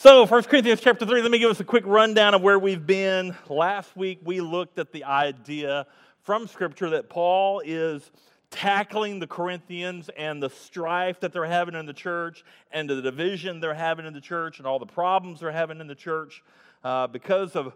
So, 1 Corinthians chapter 3, let me give us a quick rundown of where we've been. Last week, we looked at the idea from Scripture that Paul is tackling the Corinthians and the strife that they're having in the church and the division they're having in the church and all the problems they're having in the church uh, because of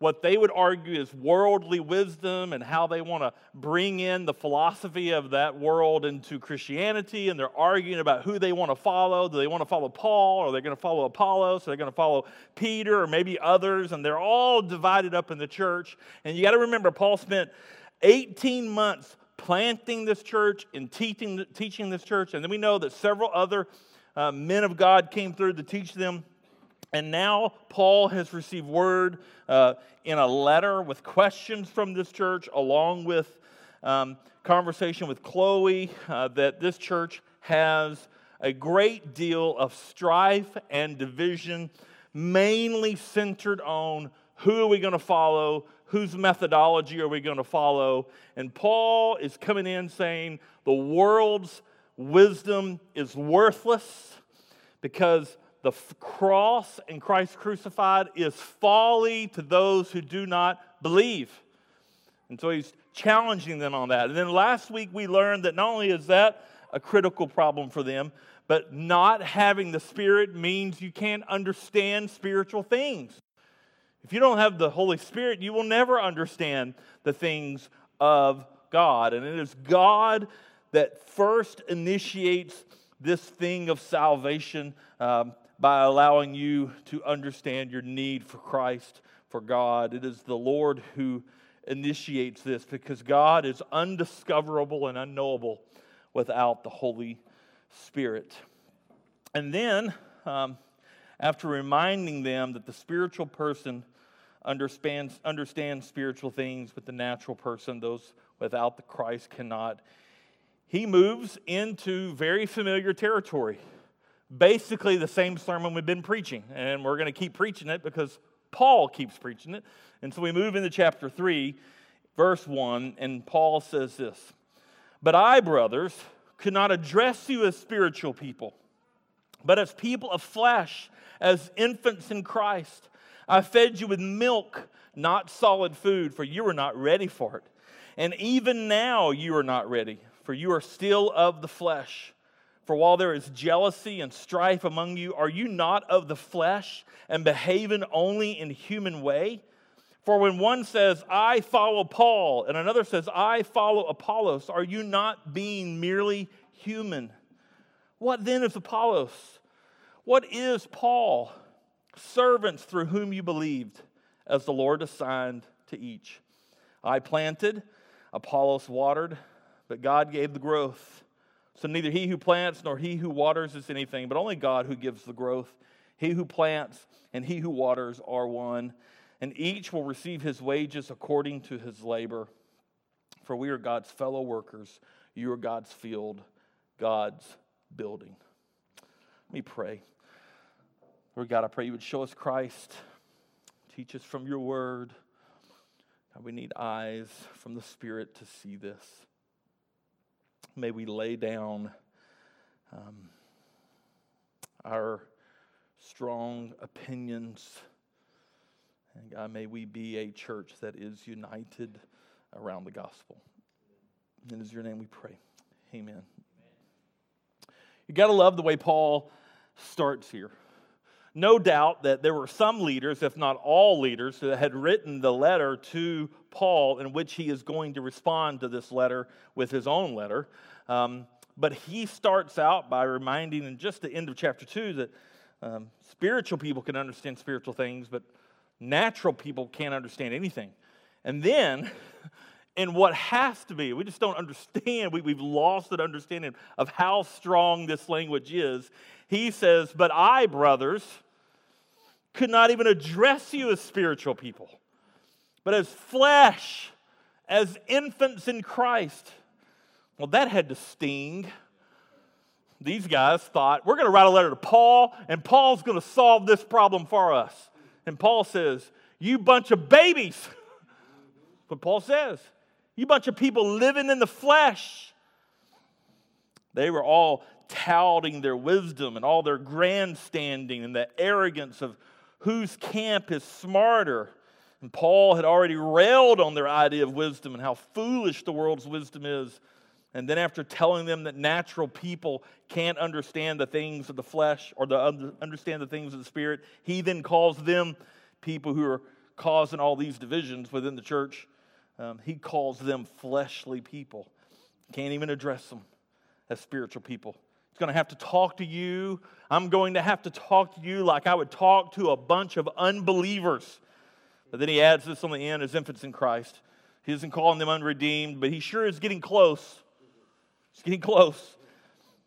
what they would argue is worldly wisdom and how they want to bring in the philosophy of that world into Christianity. And they're arguing about who they want to follow. Do they want to follow Paul or are they going to follow Apollos? Are they going to follow Peter or maybe others? And they're all divided up in the church. And you got to remember, Paul spent 18 months planting this church and teaching, teaching this church. And then we know that several other uh, men of God came through to teach them. And now Paul has received word uh, in a letter with questions from this church, along with um, conversation with Chloe, uh, that this church has a great deal of strife and division, mainly centered on who are we going to follow, whose methodology are we going to follow. And Paul is coming in saying the world's wisdom is worthless because the cross and Christ crucified is folly to those who do not believe. And so he's challenging them on that. And then last week we learned that not only is that a critical problem for them, but not having the Spirit means you can't understand spiritual things. If you don't have the Holy Spirit, you will never understand the things of God. And it is God that first initiates this thing of salvation um, by allowing you to understand your need for Christ, for God. It is the Lord who initiates this because God is undiscoverable and unknowable without the Holy Spirit. And then, um, after reminding them that the spiritual person understands, understands spiritual things, but the natural person, those without the Christ, cannot, he moves into very familiar territory basically the same sermon we've been preaching. And we're going to keep preaching it because Paul keeps preaching it. And so we move into chapter 3, verse 1, and Paul says this But I, brothers, could not address you as spiritual people, but as people of flesh, as infants in Christ. I fed you with milk, not solid food, for you were not ready for it. And even now you are not ready, for you are still of the flesh. For while there is jealousy and strife among you, are you not of the flesh and behaving only in human way? For when one says, I follow Paul, and another says, I follow Apollos, are you not being merely human? What then is Apollos? What is Paul? Servants through whom you believed, as the Lord assigned to each. I planted, Apollos watered, but God gave the growth. So neither he who plants nor he who waters is anything, but only God who gives the growth. He who plants and he who waters are one, and each will receive his wages according to his labor. For we are God's fellow workers. You are God's field, God's building. Let me pray. Lord God, I pray you would show us Christ, teach us from your word. God, we need eyes from the Spirit to see this. May we lay down um, our strong opinions. And God, may we be a church that is united around the gospel. In your name we pray. Amen. You got to love the way Paul starts here. No doubt that there were some leaders, if not all leaders, that had written the letter to Paul in which he is going to respond to this letter with his own letter. Um, but he starts out by reminding in just the end of chapter 2 that um, spiritual people can understand spiritual things, but natural people can't understand anything. And then, in what has to be, we just don't understand, we, we've lost that understanding of how strong this language is. He says, But I, brothers, could not even address you as spiritual people, but as flesh, as infants in Christ. Well, that had to sting. These guys thought, we're going to write a letter to Paul, and Paul's going to solve this problem for us. And Paul says, You bunch of babies. what Paul says. You bunch of people living in the flesh. They were all touting their wisdom and all their grandstanding and the arrogance of whose camp is smarter. And Paul had already railed on their idea of wisdom and how foolish the world's wisdom is. And then, after telling them that natural people can't understand the things of the flesh or the, understand the things of the spirit, he then calls them people who are causing all these divisions within the church. Um, he calls them fleshly people. Can't even address them as spiritual people. He's going to have to talk to you. I'm going to have to talk to you like I would talk to a bunch of unbelievers. But then he adds this on the end as infants in Christ. He isn't calling them unredeemed, but he sure is getting close. It's getting close.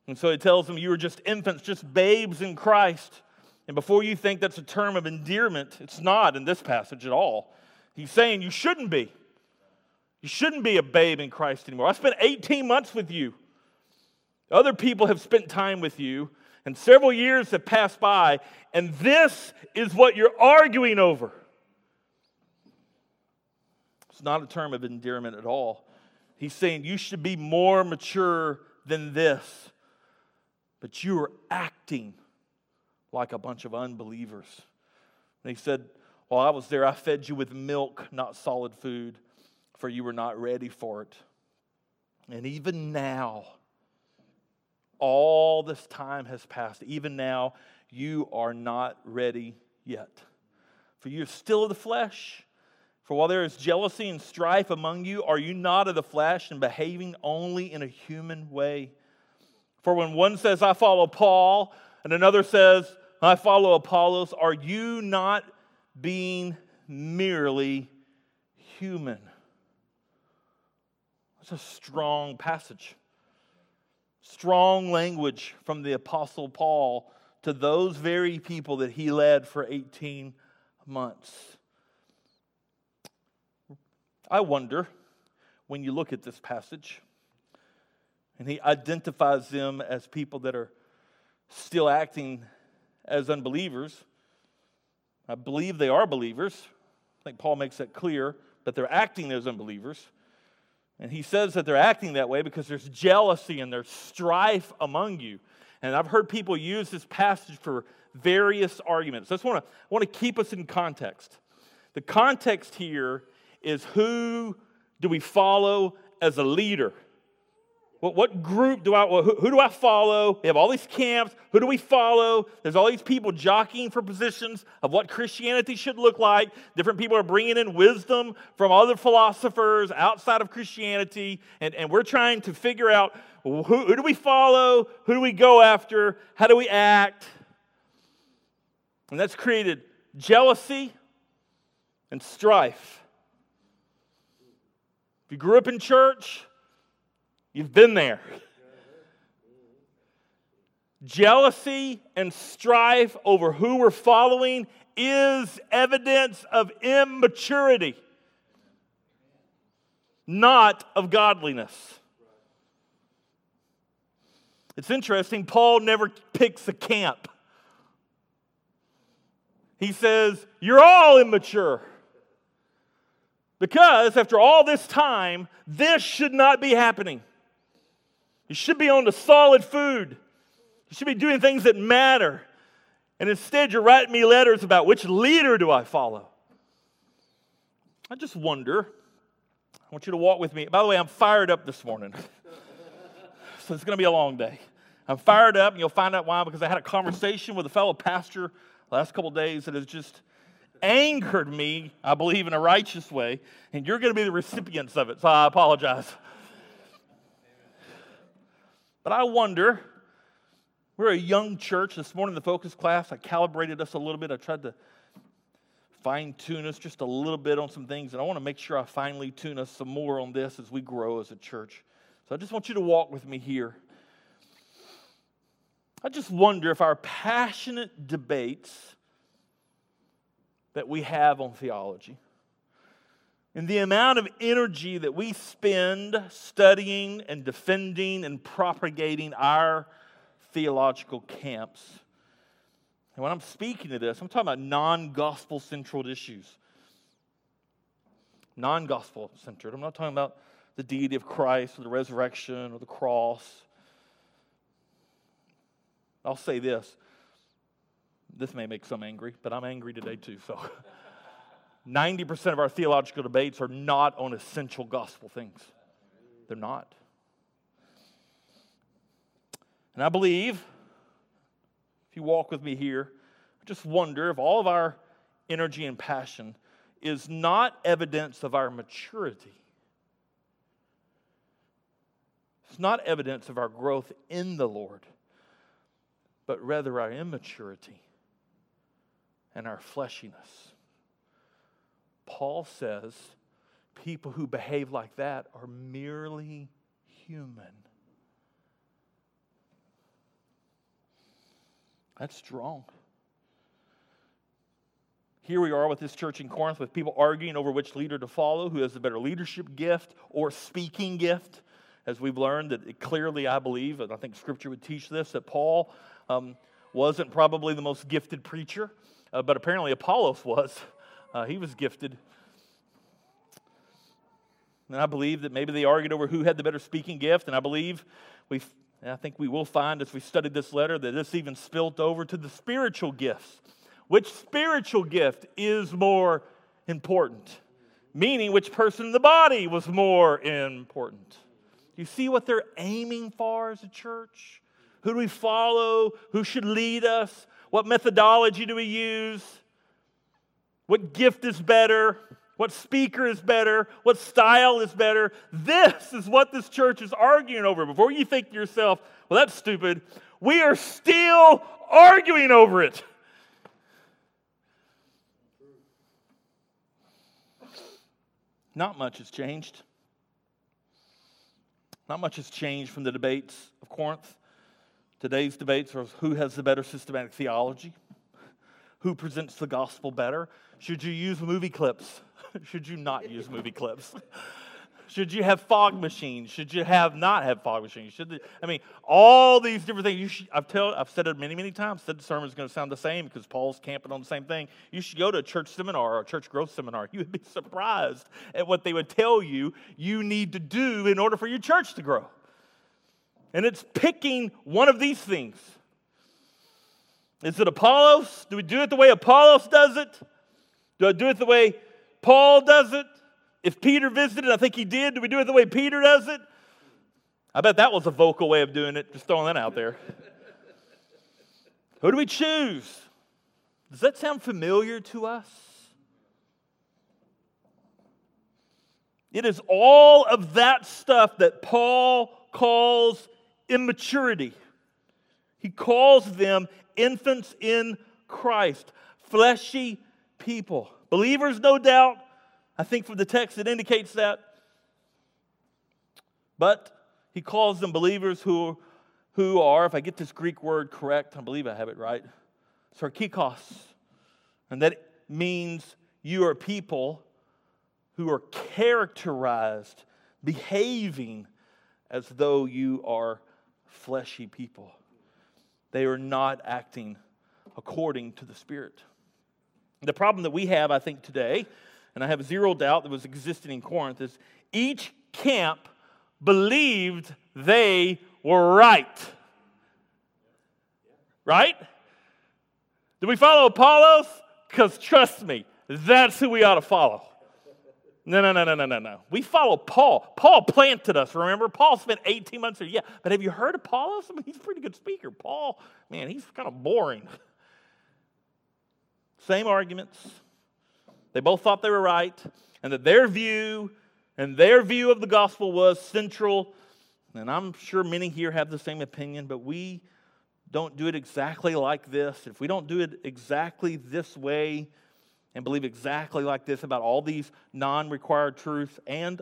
And so he tells them, You are just infants, just babes in Christ. And before you think that's a term of endearment, it's not in this passage at all. He's saying you shouldn't be. You shouldn't be a babe in Christ anymore. I spent 18 months with you. Other people have spent time with you, and several years have passed by, and this is what you're arguing over. It's not a term of endearment at all. He's saying you should be more mature than this. But you are acting like a bunch of unbelievers. And he said, While I was there, I fed you with milk, not solid food, for you were not ready for it. And even now, all this time has passed. Even now, you are not ready yet. For you are still of the flesh for while there is jealousy and strife among you, are you not of the flesh and behaving only in a human way? For when one says, I follow Paul, and another says, I follow Apollos, are you not being merely human? That's a strong passage. Strong language from the Apostle Paul to those very people that he led for 18 months. I wonder when you look at this passage, and he identifies them as people that are still acting as unbelievers. I believe they are believers. I think Paul makes that clear that they're acting as unbelievers. And he says that they're acting that way because there's jealousy and there's strife among you. And I've heard people use this passage for various arguments. I just want to, want to keep us in context. The context here is who do we follow as a leader? What, what group do I, who, who do I follow? We have all these camps. Who do we follow? There's all these people jockeying for positions of what Christianity should look like. Different people are bringing in wisdom from other philosophers outside of Christianity. And, and we're trying to figure out who, who do we follow? Who do we go after? How do we act? And that's created jealousy and strife If you grew up in church, you've been there. Jealousy and strife over who we're following is evidence of immaturity, not of godliness. It's interesting, Paul never picks a camp. He says, You're all immature. Because after all this time, this should not be happening. You should be on the solid food. You should be doing things that matter. And instead, you're writing me letters about which leader do I follow. I just wonder. I want you to walk with me. By the way, I'm fired up this morning. so it's going to be a long day. I'm fired up, and you'll find out why because I had a conversation with a fellow pastor last couple days that has just angered me, I believe, in a righteous way, and you're going to be the recipients of it, so I apologize. But I wonder, we're a young church. This morning, the focus class, I calibrated us a little bit. I tried to fine tune us just a little bit on some things, and I want to make sure I finely tune us some more on this as we grow as a church. So I just want you to walk with me here. I just wonder if our passionate debates that we have on theology and the amount of energy that we spend studying and defending and propagating our theological camps. And when I'm speaking to this, I'm talking about non gospel centered issues. Non gospel centered. I'm not talking about the deity of Christ or the resurrection or the cross. I'll say this. This may make some angry, but I'm angry today too. So 90% of our theological debates are not on essential gospel things. They're not. And I believe, if you walk with me here, I just wonder if all of our energy and passion is not evidence of our maturity. It's not evidence of our growth in the Lord, but rather our immaturity and our fleshiness. Paul says people who behave like that are merely human. That's strong. Here we are with this church in Corinth with people arguing over which leader to follow, who has the better leadership gift or speaking gift. As we've learned, that clearly, I believe, and I think Scripture would teach this, that Paul um, wasn't probably the most gifted preacher, uh, but apparently Apollos was. Uh, he was gifted. And I believe that maybe they argued over who had the better speaking gift, and I believe we I think we will find as we study this letter that this even spilt over to the spiritual gifts. Which spiritual gift is more important? Meaning, which person in the body was more important? You see what they're aiming for as a church? Who do we follow? Who should lead us? What methodology do we use? What gift is better? What speaker is better? What style is better? This is what this church is arguing over. Before you think to yourself, well, that's stupid, we are still arguing over it. Not much has changed. Not much has changed from the debates of Corinth. Today's debates are who has the better systematic theology, who presents the gospel better. Should you use movie clips? Should you not use movie clips? Should you have fog machines? Should you have not have fog machines? Should I mean all these different things? You should, I've told I've said it many many times. Said the sermon is going to sound the same because Paul's camping on the same thing. You should go to a church seminar or a church growth seminar. You would be surprised at what they would tell you you need to do in order for your church to grow. And it's picking one of these things. Is it Apollos? Do we do it the way Apollos does it? Do I do it the way Paul does it? If Peter visited, I think he did. Do we do it the way Peter does it? I bet that was a vocal way of doing it, just throwing that out there. Who do we choose? Does that sound familiar to us? It is all of that stuff that Paul calls immaturity. He calls them infants in Christ, fleshy people. Believers, no doubt. I think from the text it indicates that. But he calls them believers who, who are, if I get this Greek word correct, I believe I have it right, sarkikos. And that means you are people who are characterized, behaving as though you are fleshy people. They are not acting according to the Spirit. The problem that we have, I think, today, and I have zero doubt that was existing in Corinth, is each camp believed they were right. Right? Do we follow Apollos? Because trust me, that's who we ought to follow. No, no, no, no, no, no, no. We follow Paul. Paul planted us, remember? Paul spent 18 months here. Yeah, but have you heard? I mean, he's a pretty good speaker. Paul, man, he's kind of boring. Same arguments. They both thought they were right, and that their view and their view of the gospel was central. And I'm sure many here have the same opinion, but we don't do it exactly like this. If we don't do it exactly this way, and believe exactly like this about all these non required truths and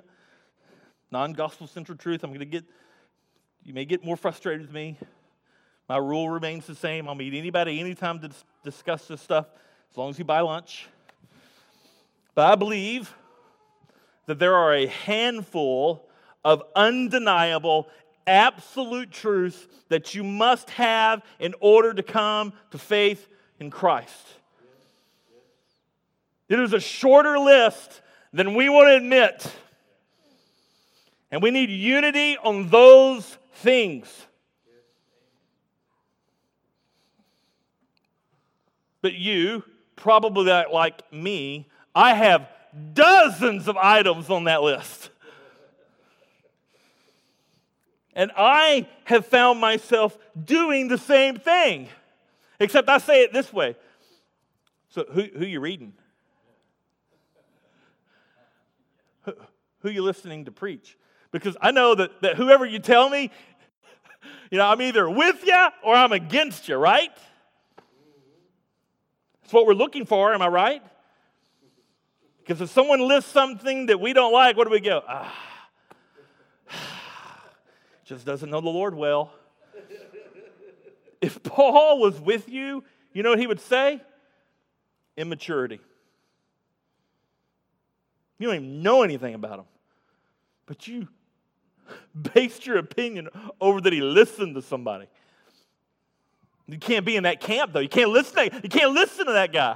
non gospel central truth, I'm going to get, you may get more frustrated with me. My rule remains the same. I'll meet anybody anytime to discuss this stuff as long as you buy lunch. But I believe that there are a handful of undeniable, absolute truths that you must have in order to come to faith in Christ. It is a shorter list than we want to admit. And we need unity on those things. But you, probably like me, I have dozens of items on that list. And I have found myself doing the same thing, except I say it this way. So, who, who you reading? Who, you listening to preach? Because I know that, that whoever you tell me, you know, I'm either with you or I'm against you, right? That's what we're looking for, am I right? Because if someone lists something that we don't like, what do we go? Ah just doesn't know the Lord well. if Paul was with you, you know what he would say? Immaturity. You don't even know anything about him, but you based your opinion over that he listened to somebody. You can't be in that camp though. You can't listen. To, you can't listen to that guy.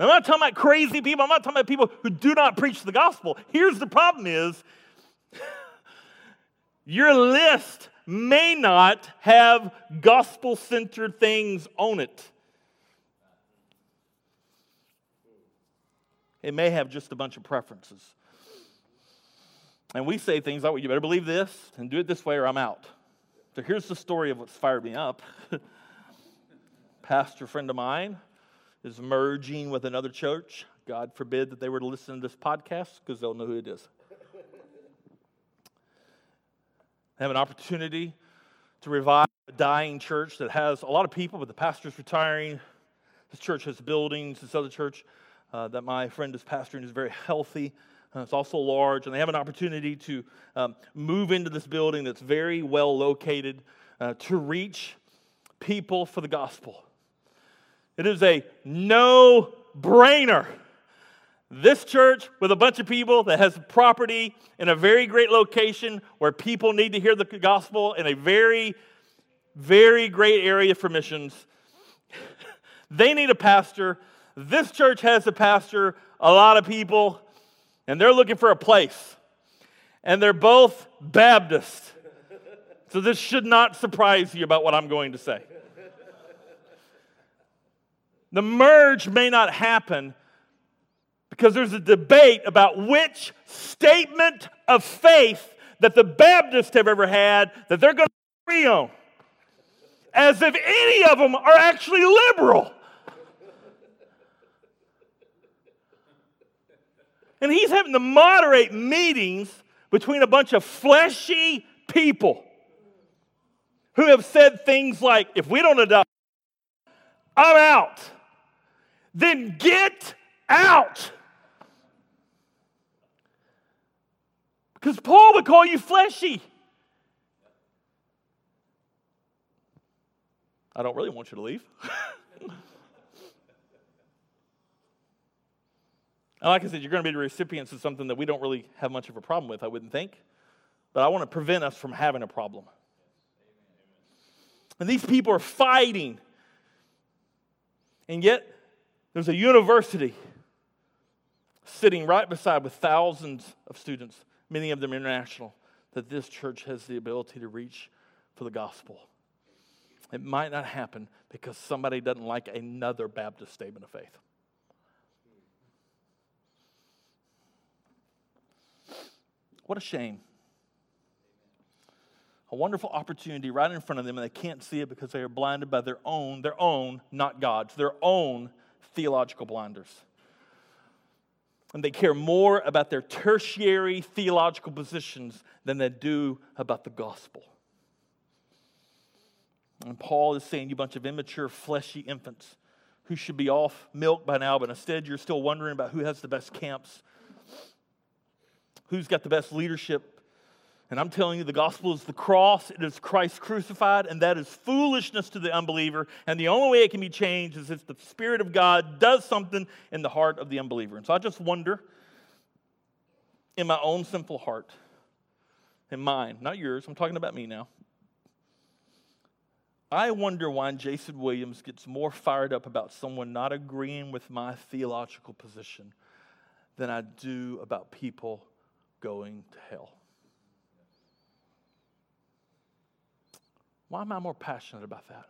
I'm not talking about crazy people. I'm not talking about people who do not preach the gospel. Here's the problem: is your list may not have gospel centered things on it. It may have just a bunch of preferences. And we say things like, you better believe this and do it this way or I'm out. So here's the story of what's fired me up. Pastor friend of mine is merging with another church. God forbid that they were to listen to this podcast because they'll know who it is. have an opportunity to revive a dying church that has a lot of people, but the pastor's retiring. This church has buildings. This other church uh, that my friend is pastoring is very healthy. Uh, it's also large, and they have an opportunity to um, move into this building that's very well located uh, to reach people for the gospel. It is a no brainer this church with a bunch of people that has property in a very great location where people need to hear the gospel in a very, very great area for missions. they need a pastor. This church has a pastor, a lot of people, and they're looking for a place. And they're both Baptist. So this should not surprise you about what I'm going to say. The merge may not happen because there's a debate about which statement of faith that the Baptists have ever had that they're going to agree on. As if any of them are actually liberal. And he's having to moderate meetings between a bunch of fleshy people who have said things like, if we don't adopt, I'm out. Then get out. Because Paul would call you fleshy. I don't really want you to leave. and like I said, you're going to be the recipients of something that we don't really have much of a problem with, I wouldn't think. But I want to prevent us from having a problem. And these people are fighting. And yet, there's a university sitting right beside with thousands of students many of them international, that this church has the ability to reach for the gospel. It might not happen because somebody doesn't like another Baptist statement of faith. What a shame. A wonderful opportunity right in front of them, and they can't see it because they are blinded by their own, their own, not God's, their own theological blinders and they care more about their tertiary theological positions than they do about the gospel. And Paul is saying, you bunch of immature, fleshy infants who should be off milk by now, but instead you're still wondering about who has the best camps, who's got the best leadership, and I'm telling you, the gospel is the cross, it is Christ crucified, and that is foolishness to the unbeliever. And the only way it can be changed is if the Spirit of God does something in the heart of the unbeliever. And so I just wonder in my own sinful heart, in mine, not yours, I'm talking about me now. I wonder why Jason Williams gets more fired up about someone not agreeing with my theological position than I do about people going to hell. Why am I more passionate about that?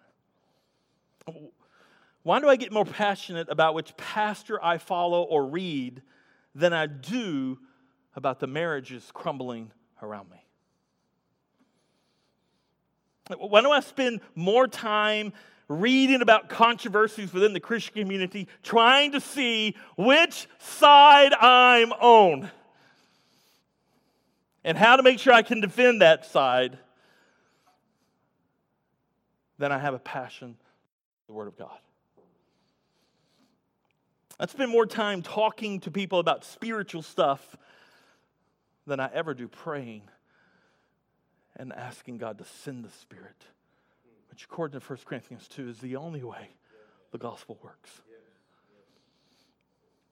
Why do I get more passionate about which pastor I follow or read than I do about the marriages crumbling around me? Why do I spend more time reading about controversies within the Christian community, trying to see which side I'm on and how to make sure I can defend that side, then I have a passion for the Word of God. I spend more time talking to people about spiritual stuff than I ever do praying and asking God to send the Spirit which according to 1 Corinthians 2 is the only way the gospel works.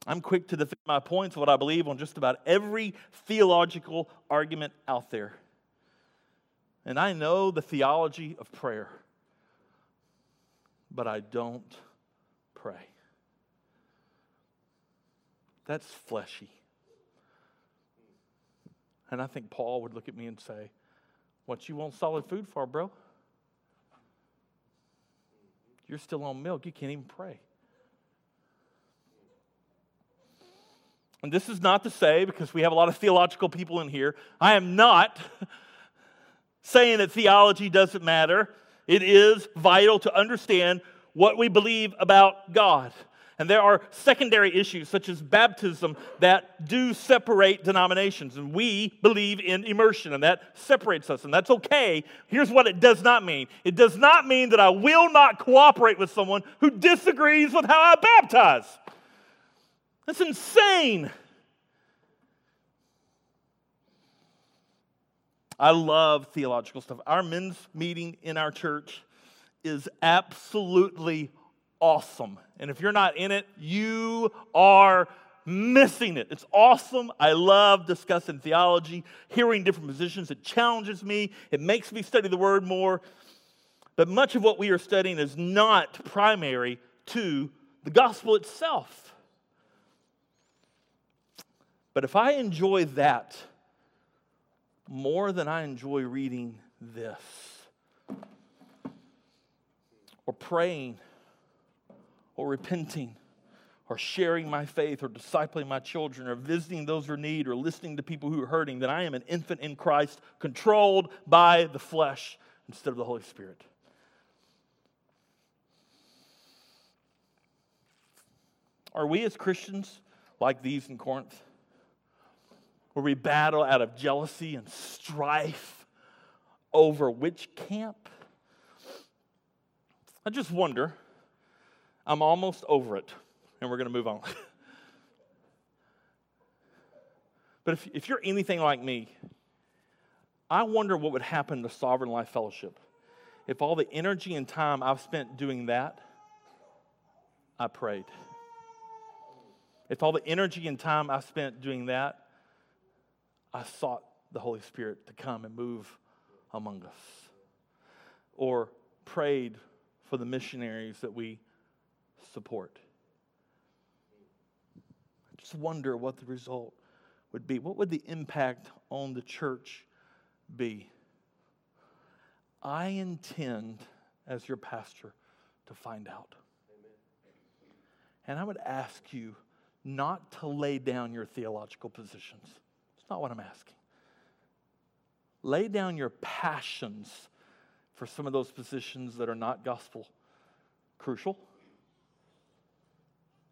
I'm quick to defend my points, what I believe, on just about every theological argument out there. And I know the theology of prayer, but I don't pray. That's fleshy. And I think Paul would look at me and say, What you want solid food for, bro? You're still on milk. You can't even pray. And this is not to say, because we have a lot of theological people in here, I am not saying that theology doesn't matter. It is vital to understand what we believe about God. And there are secondary issues, such as baptism, that do separate denominations. And we believe in immersion, and that separates us, and that's okay. Here's what it does not mean it does not mean that I will not cooperate with someone who disagrees with how I baptize. That's insane. I love theological stuff. Our men's meeting in our church is absolutely awesome. And if you're not in it, you are missing it. It's awesome. I love discussing theology, hearing different positions. It challenges me, it makes me study the word more. But much of what we are studying is not primary to the gospel itself. But if I enjoy that more than I enjoy reading this or praying, or repenting or sharing my faith or discipling my children or visiting those who need or listening to people who are hurting, then I am an infant in Christ controlled by the flesh instead of the Holy Spirit. Are we as Christians like these in Corinth? Where we battle out of jealousy and strife over which camp? I just wonder I'm almost over it, and we're going to move on. but if, if you're anything like me, I wonder what would happen to Sovereign Life Fellowship if all the energy and time I've spent doing that, I prayed. If all the energy and time I've spent doing that, I sought the Holy Spirit to come and move among us. Or prayed for the missionaries that we support. I just wonder what the result would be. What would the impact on the church be? I intend, as your pastor, to find out. And I would ask you not to lay down your theological positions. It's not what I'm asking. Lay down your passions for some of those positions that are not gospel crucial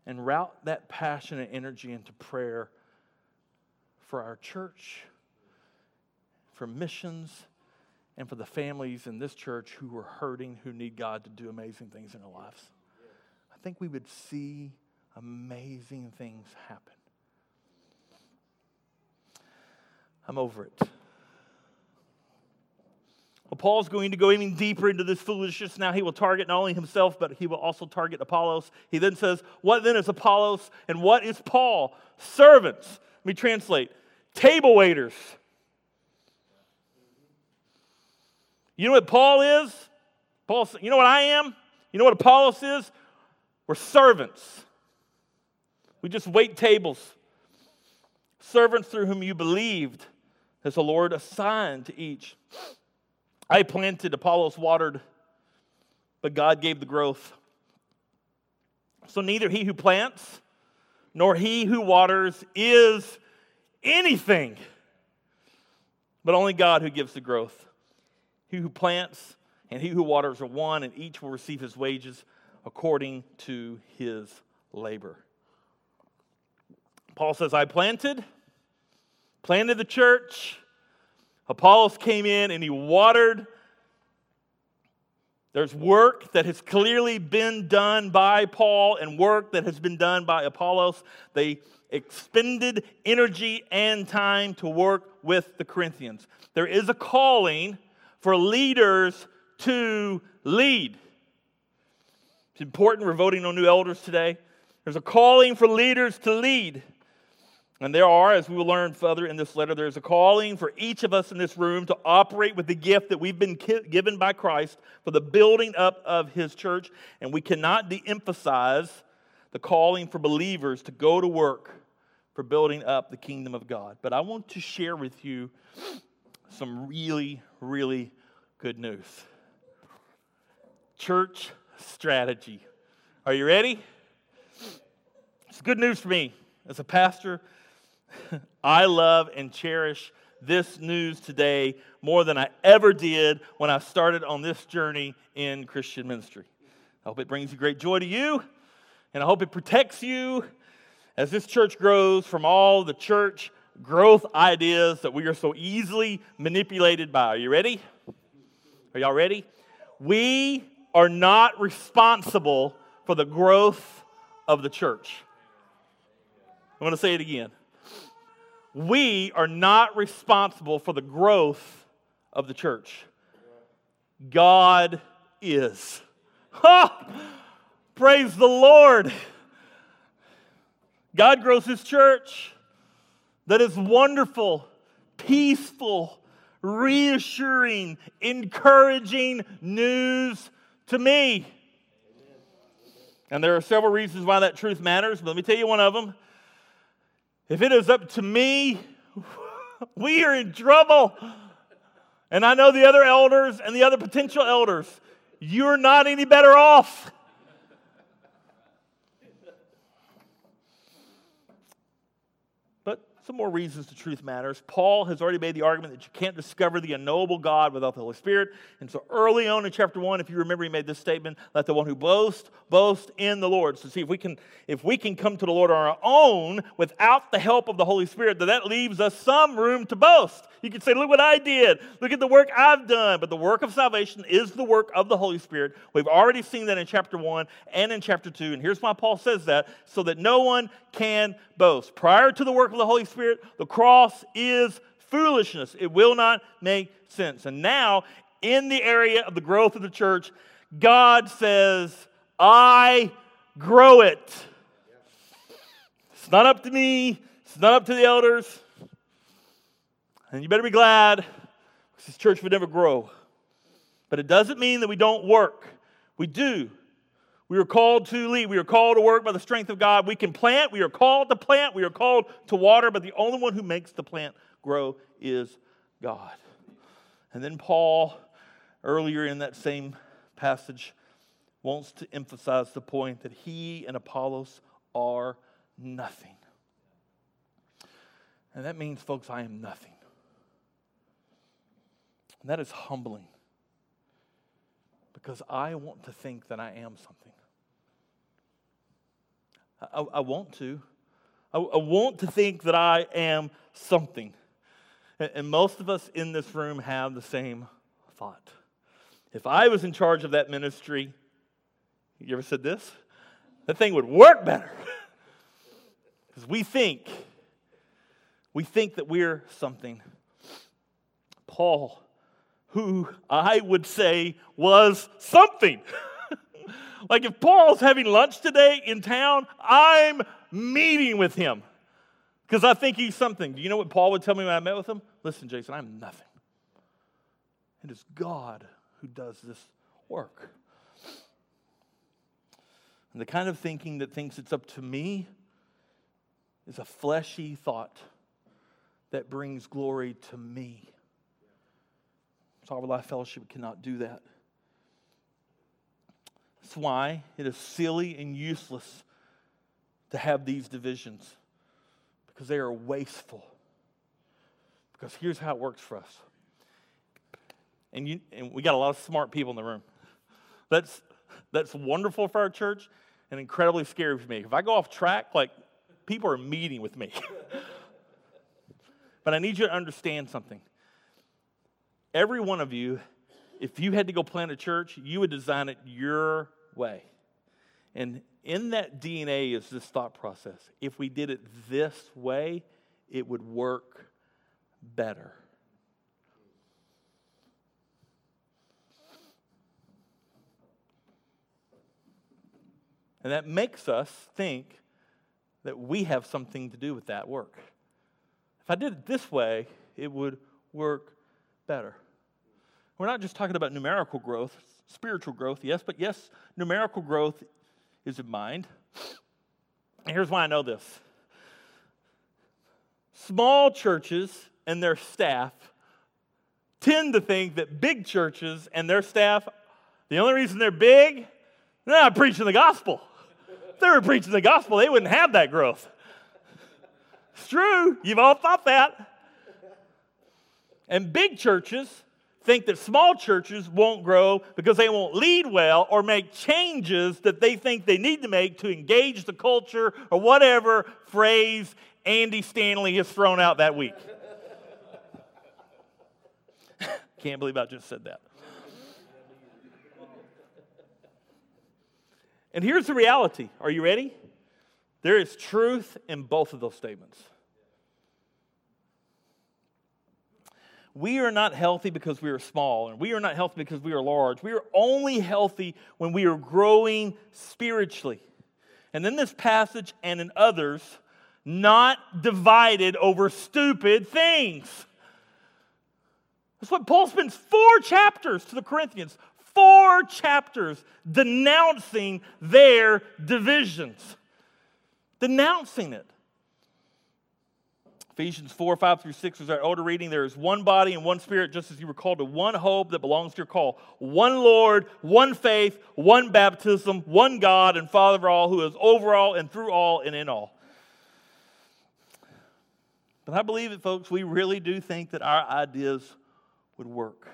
and route that passion and energy into prayer for our church, for missions, and for the families in this church who are hurting, who need God to do amazing things in their lives. I think we would see amazing things happen. I'm over it. Well, Paul's going to go even deeper into this foolishness. Now he will target not only himself, but he will also target Apollos. He then says, What then is Apollos and what is Paul? Servants. Let me translate table waiters. You know what Paul is? Paul, you know what I am? You know what Apollos is? We're servants. We just wait tables. Servants through whom you believed, as the Lord assigned to each. I planted, Apollos watered, but God gave the growth. So neither he who plants nor he who waters is anything, but only God who gives the growth. He who plants and he who waters are one, and each will receive his wages according to his labor. Paul says, I planted, planted the church. Apollos came in and he watered. There's work that has clearly been done by Paul and work that has been done by Apollos. They expended energy and time to work with the Corinthians. There is a calling for leaders to lead. It's important. We're voting on new elders today. There's a calling for leaders to lead. And there are, as we will learn further in this letter, there's a calling for each of us in this room to operate with the gift that we've been given by Christ for the building up of his church. And we cannot de emphasize the calling for believers to go to work for building up the kingdom of God. But I want to share with you some really, really good news. Church strategy. Are you ready? It's good news for me as a pastor I love and cherish this news today more than I ever did when I started on this journey in Christian ministry. I hope it brings you great joy to you, and I hope it protects you as this church grows from all the church growth ideas that we are so easily manipulated by. Are you ready? Are y'all ready? We are not responsible for the growth of the church. I'm going to say it again we are not responsible for the growth of the church. God is. Ha! Praise the Lord. God grows his church that is wonderful, peaceful, reassuring, encouraging news to me. And there are several reasons why that truth matters, but let me tell you one of them. If it is up to me, we are in trouble. And I know the other elders and the other potential elders, you're not any better off. Some more reasons the truth matters. Paul has already made the argument that you can't discover the unknowable God without the Holy Spirit. And so early on in chapter 1, if you remember, he made this statement, let the one who boasts, boast in the Lord. So see, if we can, if we can come to the Lord on our own without the help of the Holy Spirit, then that leaves us some room to boast. You can say, look what I did. Look at the work I've done. But the work of salvation is the work of the Holy Spirit. We've already seen that in chapter 1 and in chapter 2. And here's why Paul says that, so that no one can boast. Prior to the work of the Holy Spirit, the cross is foolishness. It will not make sense. And now, in the area of the growth of the church, God says, I grow it. It's not up to me, it's not up to the elders. And you better be glad because this church would never grow. But it doesn't mean that we don't work. We do. We are called to lead. We are called to work by the strength of God. We can plant. We are called to plant. We are called to water. But the only one who makes the plant grow is God. And then Paul, earlier in that same passage, wants to emphasize the point that he and Apollos are nothing. And that means, folks, I am nothing. And that is humbling because I want to think that I am something. I, I want to. I, I, want to think that I am something. And, and most of us in this room have the same thought. If I was in charge of that ministry, you ever said this? That thing would work better. Because we think, we think that we're something. Paul, who I would say was something. Like if Paul's having lunch today in town, I'm meeting with him because I think he's something. Do you know what Paul would tell me when I met with him? Listen, Jason, I'm nothing. It is God who does this work. And the kind of thinking that thinks it's up to me is a fleshy thought that brings glory to me. Sovereign Life Fellowship cannot do that. That's why it is silly and useless to have these divisions because they are wasteful. Because here's how it works for us. And, you, and we got a lot of smart people in the room. That's, that's wonderful for our church and incredibly scary for me. If I go off track, like people are meeting with me. but I need you to understand something. Every one of you, if you had to go plant a church, you would design it your way. And in that DNA is this thought process. If we did it this way, it would work better. And that makes us think that we have something to do with that work. If I did it this way, it would work better. We're not just talking about numerical growth, spiritual growth, yes, but yes, numerical growth is in mind. And here's why I know this small churches and their staff tend to think that big churches and their staff, the only reason they're big, they're not preaching the gospel. If they were preaching the gospel, they wouldn't have that growth. It's true. You've all thought that. And big churches think that small churches won't grow because they won't lead well or make changes that they think they need to make to engage the culture or whatever phrase Andy Stanley has thrown out that week. Can't believe I just said that. And here's the reality. Are you ready? There is truth in both of those statements. We are not healthy because we are small, and we are not healthy because we are large. We are only healthy when we are growing spiritually. And in this passage and in others, not divided over stupid things. That's what Paul spends four chapters to the Corinthians, four chapters denouncing their divisions, denouncing it. Ephesians 4, 5 through 6 is our older reading. There is one body and one spirit, just as you were called to one hope that belongs to your call. One Lord, one faith, one baptism, one God and Father of all, who is over all and through all and in all. But I believe it, folks, we really do think that our ideas would work.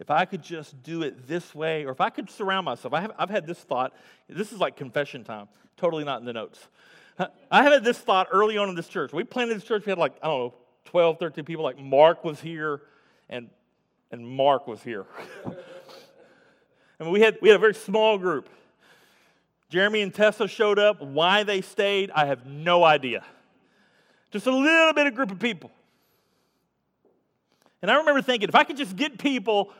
If I could just do it this way, or if I could surround myself, I have, I've had this thought. This is like confession time, totally not in the notes. I had this thought early on in this church. We planted this church, we had like, I don't know, 12, 13 people. Like Mark was here and, and Mark was here. and we had, we had a very small group. Jeremy and Tessa showed up. Why they stayed, I have no idea. Just a little bit of group of people. And I remember thinking, if I could just get people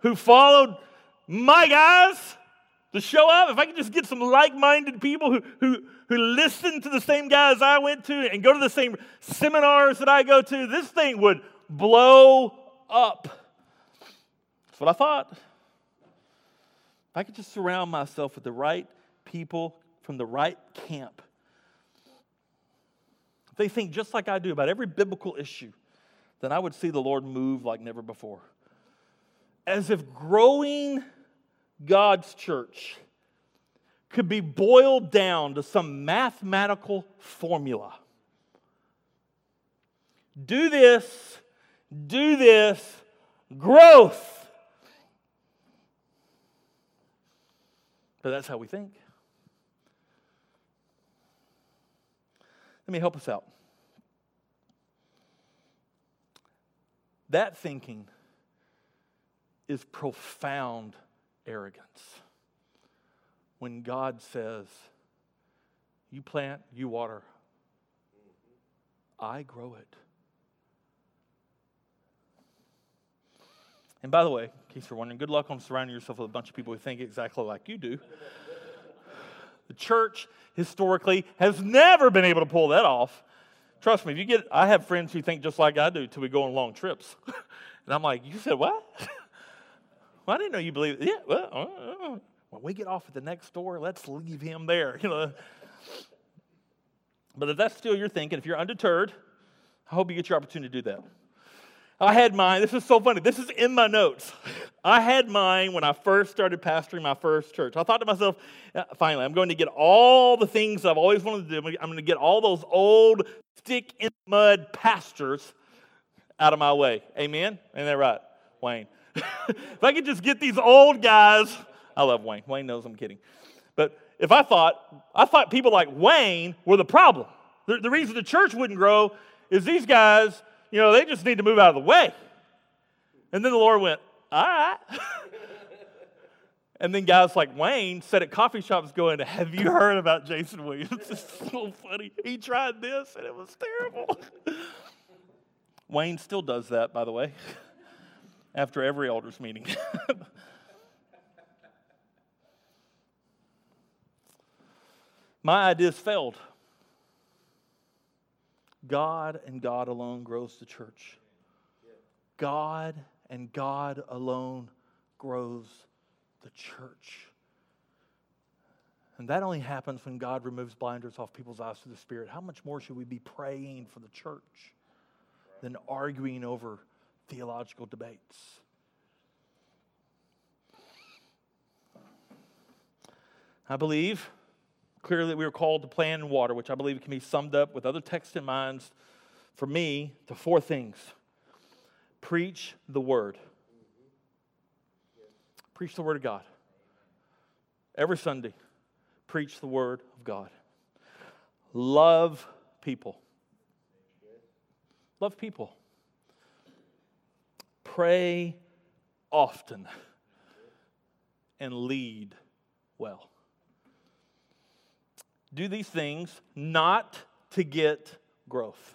who followed my guys to show up, if I could just get some like minded people who, who, who listen to the same guys I went to and go to the same seminars that I go to, this thing would blow up. That's what I thought. If I could just surround myself with the right people from the right camp, if they think just like I do about every biblical issue, then I would see the Lord move like never before. As if growing God's church could be boiled down to some mathematical formula. Do this, do this, growth. But that's how we think. Let me help us out. That thinking is profound arrogance when God says, You plant, you water, I grow it. And by the way, in case you're wondering, good luck on surrounding yourself with a bunch of people who think exactly like you do. the church historically has never been able to pull that off. Trust me, if you get, I have friends who think just like I do till we go on long trips. and I'm like, you said what? well, I didn't know you believe. Yeah, well, uh, uh when we get off at the next door, let's leave him there. You know. But if that's still your thinking, if you're undeterred, I hope you get your opportunity to do that. I had mine. This is so funny. This is in my notes. I had mine when I first started pastoring my first church. I thought to myself, finally, I'm going to get all the things I've always wanted to do. I'm going to get all those old stick in mud pastors out of my way. Amen? Ain't that right, Wayne? if I could just get these old guys, I love Wayne. Wayne knows I'm kidding. But if I thought, I thought people like Wayne were the problem. The, the reason the church wouldn't grow is these guys, you know, they just need to move out of the way. And then the Lord went, all right. and then guys like Wayne sat at coffee shops going, Have you heard about Jason Williams? It's so funny. He tried this and it was terrible. Wayne still does that, by the way, after every elders meeting. My ideas failed. God and God alone grows the church. God and God alone grows the church. And that only happens when God removes blinders off people's eyes to the Spirit. How much more should we be praying for the church than arguing over theological debates? I believe clearly we are called to plan water, which I believe can be summed up with other texts in mind for me to four things preach the word. Preach the word of God. Every Sunday, preach the word of God. Love people. Love people. Pray often and lead well. Do these things not to get growth.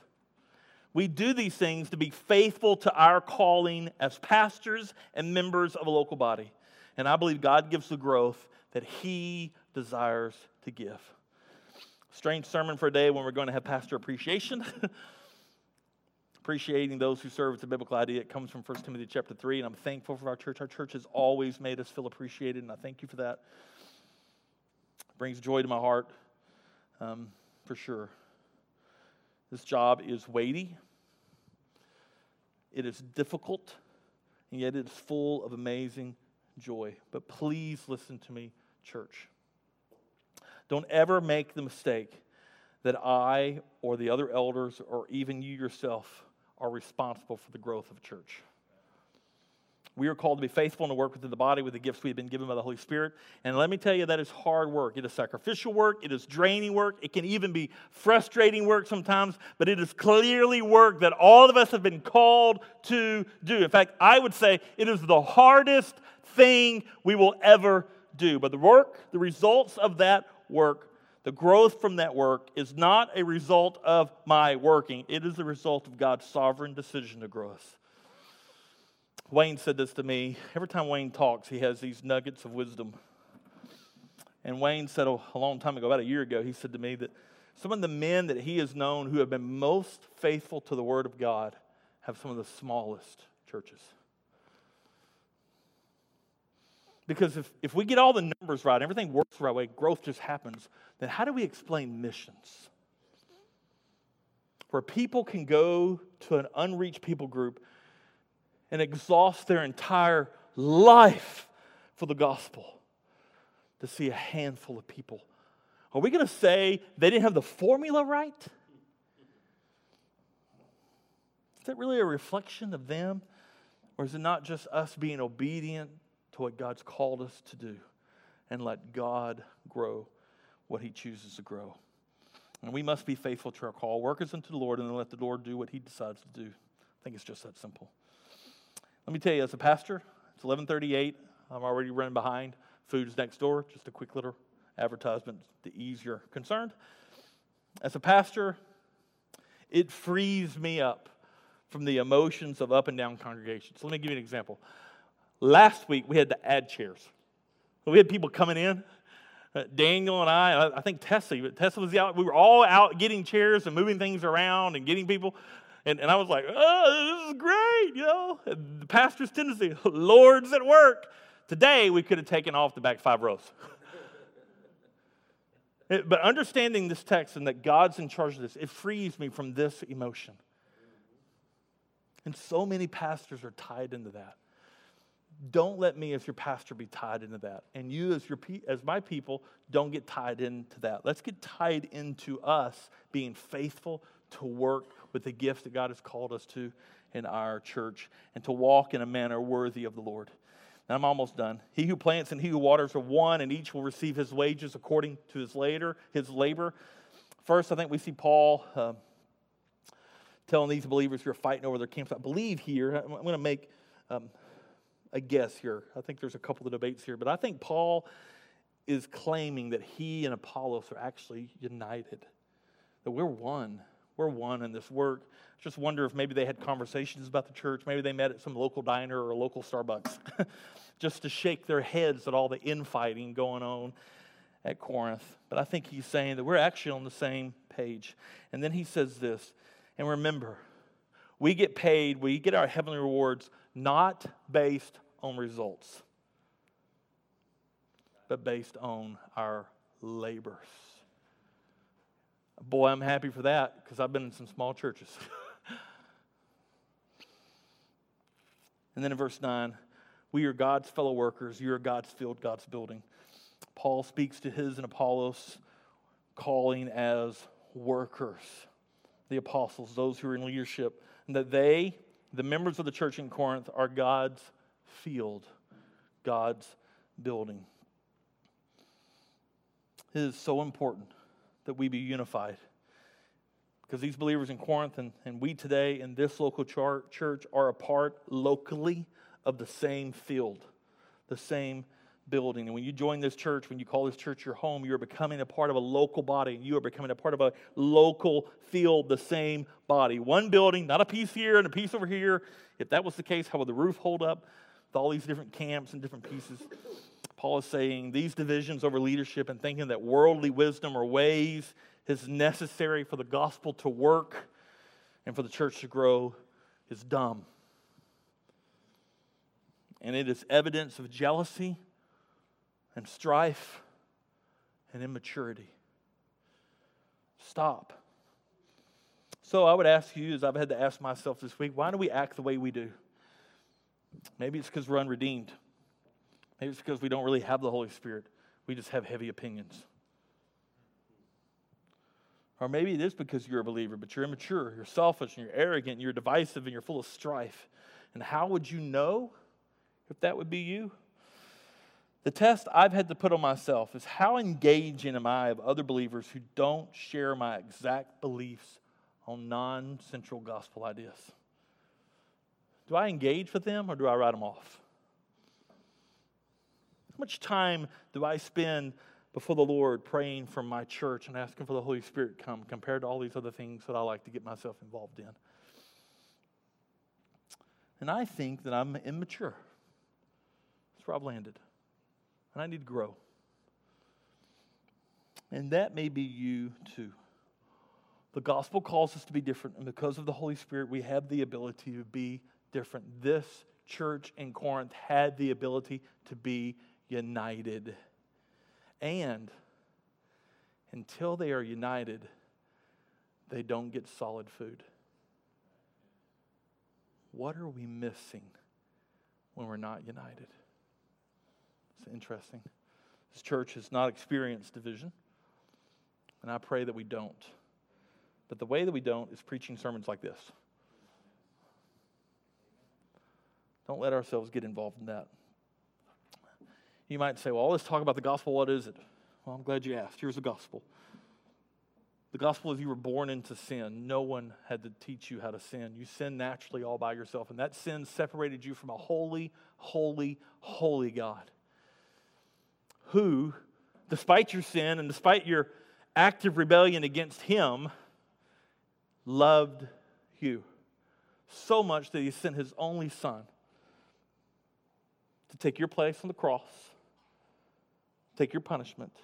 We do these things to be faithful to our calling as pastors and members of a local body. And I believe God gives the growth that He desires to give. Strange sermon for a day when we're going to have pastor appreciation. Appreciating those who serve. It's a biblical idea. It comes from 1 Timothy chapter 3, and I'm thankful for our church. Our church has always made us feel appreciated, and I thank you for that. It brings joy to my heart, um, for sure. This job is weighty, it is difficult, and yet it is full of amazing joy. But please listen to me, church. Don't ever make the mistake that I or the other elders or even you yourself are responsible for the growth of a church. We are called to be faithful and to work within the body with the gifts we have been given by the Holy Spirit. And let me tell you, that is hard work. It is sacrificial work, it is draining work, it can even be frustrating work sometimes, but it is clearly work that all of us have been called to do. In fact, I would say it is the hardest thing we will ever do. But the work, the results of that work, the growth from that work is not a result of my working, it is the result of God's sovereign decision to grow us. Wayne said this to me. Every time Wayne talks, he has these nuggets of wisdom. And Wayne said a long time ago, about a year ago, he said to me that some of the men that he has known who have been most faithful to the Word of God have some of the smallest churches. Because if, if we get all the numbers right, everything works the right way, growth just happens, then how do we explain missions? Where people can go to an unreached people group and exhaust their entire life for the gospel to see a handful of people. Are we going to say they didn't have the formula right? Is that really a reflection of them? Or is it not just us being obedient to what God's called us to do and let God grow what He chooses to grow? And we must be faithful to our call. workers unto the Lord and then let the Lord do what He decides to do. I think it's just that simple. Let me tell you, as a pastor, it's 11:38. I'm already running behind. Food's next door. Just a quick little advertisement to ease your concern. As a pastor, it frees me up from the emotions of up and down congregations. So Let me give you an example. Last week we had to add chairs. We had people coming in. Uh, Daniel and I, I think Tessa, but Tessa was out. We were all out getting chairs and moving things around and getting people. And, and I was like, oh, this is great, you know. And the pastor's tendency, Lord's at work. Today, we could have taken off the back five rows. but understanding this text and that God's in charge of this, it frees me from this emotion. And so many pastors are tied into that. Don't let me as your pastor be tied into that. And you as your as my people don't get tied into that. Let's get tied into us being faithful to work with the gift that god has called us to in our church and to walk in a manner worthy of the lord. And i'm almost done. He who plants and he who waters are one and each will receive his wages according to his later his labor. First i think we see paul uh, telling these believers who are fighting over their camps. I believe here i'm going to make um, a guess here. I think there's a couple of debates here, but I think Paul is claiming that he and Apollos are actually united, that we're one. We're one in this work. I just wonder if maybe they had conversations about the church. Maybe they met at some local diner or a local Starbucks just to shake their heads at all the infighting going on at Corinth. But I think he's saying that we're actually on the same page. And then he says this, and remember, we get paid, we get our heavenly rewards not based on results, but based on our labors. Boy, I'm happy for that because I've been in some small churches. and then in verse 9, we are God's fellow workers. You are God's field, God's building. Paul speaks to his and Apollos calling as workers, the apostles, those who are in leadership, and that they, the members of the church in Corinth, are God's field, God's building. It is so important that we be unified. Because these believers in Corinth and, and we today in this local church are a part locally of the same field, the same building. And when you join this church, when you call this church your home, you are becoming a part of a local body. And you are becoming a part of a local field, the same body. One building, not a piece here and a piece over here. If that was the case, how would the roof hold up? with all these different camps and different pieces. Paul is saying these divisions over leadership and thinking that worldly wisdom or ways is necessary for the gospel to work and for the church to grow is dumb. And it is evidence of jealousy and strife and immaturity. Stop. So I would ask you, as I've had to ask myself this week, why do we act the way we do? Maybe it's because we're unredeemed. Maybe it's because we don't really have the Holy Spirit. We just have heavy opinions. Or maybe it is because you're a believer, but you're immature, you're selfish, and you're arrogant, and you're divisive, and you're full of strife. And how would you know if that would be you? The test I've had to put on myself is how engaging am I of other believers who don't share my exact beliefs on non central gospel ideas? Do I engage with them or do I write them off? How much time do I spend before the Lord praying for my church and asking for the Holy Spirit to come compared to all these other things that I like to get myself involved in? And I think that I'm immature. That's where I've landed. And I need to grow. And that may be you too. The gospel calls us to be different, and because of the Holy Spirit, we have the ability to be different. This church in Corinth had the ability to be united. And until they are united, they don't get solid food. What are we missing when we're not united? It's interesting. This church has not experienced division, and I pray that we don't. But the way that we don't is preaching sermons like this. Don't let ourselves get involved in that. You might say, well, let's talk about the gospel. What is it? Well, I'm glad you asked. Here's the gospel. The gospel is you were born into sin. No one had to teach you how to sin. You sin naturally all by yourself. And that sin separated you from a holy, holy, holy God who, despite your sin and despite your active rebellion against Him, loved you so much that He sent His only Son to take your place on the cross, take your punishment,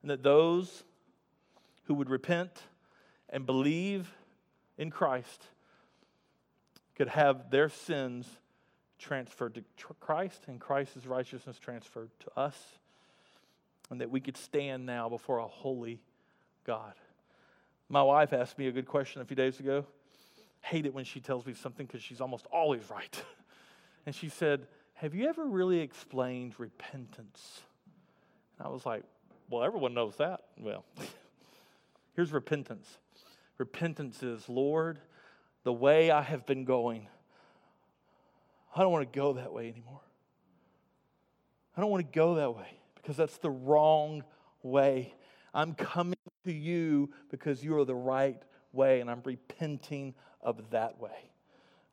and that those who would repent and believe in Christ could have their sins transferred to Christ and Christ's righteousness transferred to us, and that we could stand now before a holy God. My wife asked me a good question a few days ago. Hate it when she tells me something because she's almost always right. and she said, Have you ever really explained repentance? And I was like, Well, everyone knows that. Well, here's repentance repentance is, Lord, the way I have been going, I don't want to go that way anymore. I don't want to go that way because that's the wrong way. I'm coming to you because you are the right way, and I'm repenting of that way.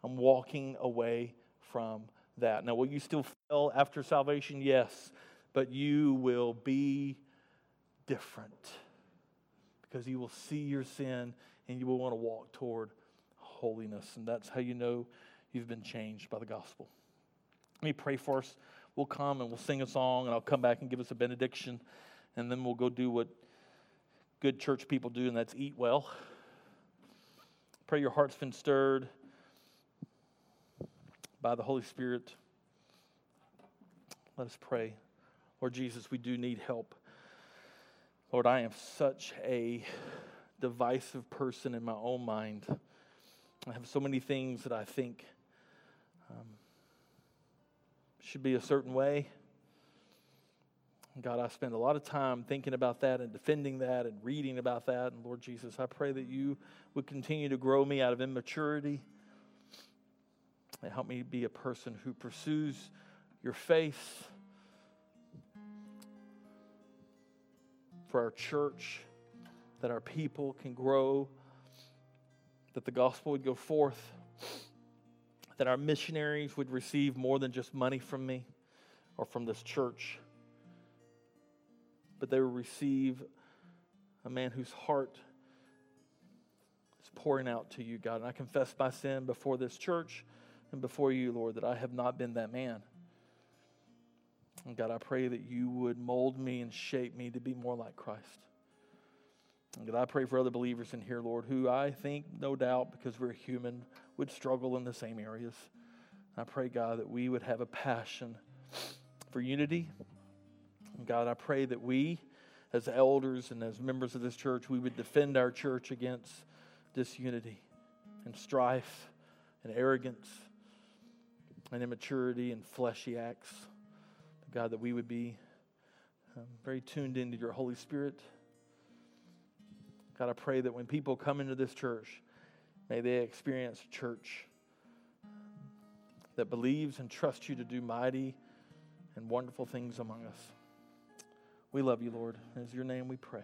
I'm walking away from that. Now, will you still fail after salvation? Yes, but you will be different because you will see your sin and you will want to walk toward holiness. And that's how you know you've been changed by the gospel. Let me pray for us. We'll come and we'll sing a song, and I'll come back and give us a benediction, and then we'll go do what good church people do, and that's eat well. Pray your heart's been stirred by the Holy Spirit. Let us pray. Lord Jesus, we do need help. Lord, I am such a divisive person in my own mind. I have so many things that I think um, should be a certain way. God, I spend a lot of time thinking about that and defending that and reading about that. And Lord Jesus, I pray that you would continue to grow me out of immaturity and help me be a person who pursues your faith for our church, that our people can grow, that the gospel would go forth that our missionaries would receive more than just money from me or from this church, but they would receive a man whose heart is pouring out to you, God. And I confess my sin before this church and before you, Lord, that I have not been that man. And God, I pray that you would mold me and shape me to be more like Christ. And God, I pray for other believers in here, Lord, who I think, no doubt, because we're human, would struggle in the same areas. I pray, God, that we would have a passion for unity. And God, I pray that we, as elders and as members of this church, we would defend our church against disunity and strife and arrogance and immaturity and fleshy acts. God, that we would be um, very tuned into your Holy Spirit. God, I pray that when people come into this church, may they experience a church that believes and trusts you to do mighty and wonderful things among us. We love you, Lord. In your name we pray.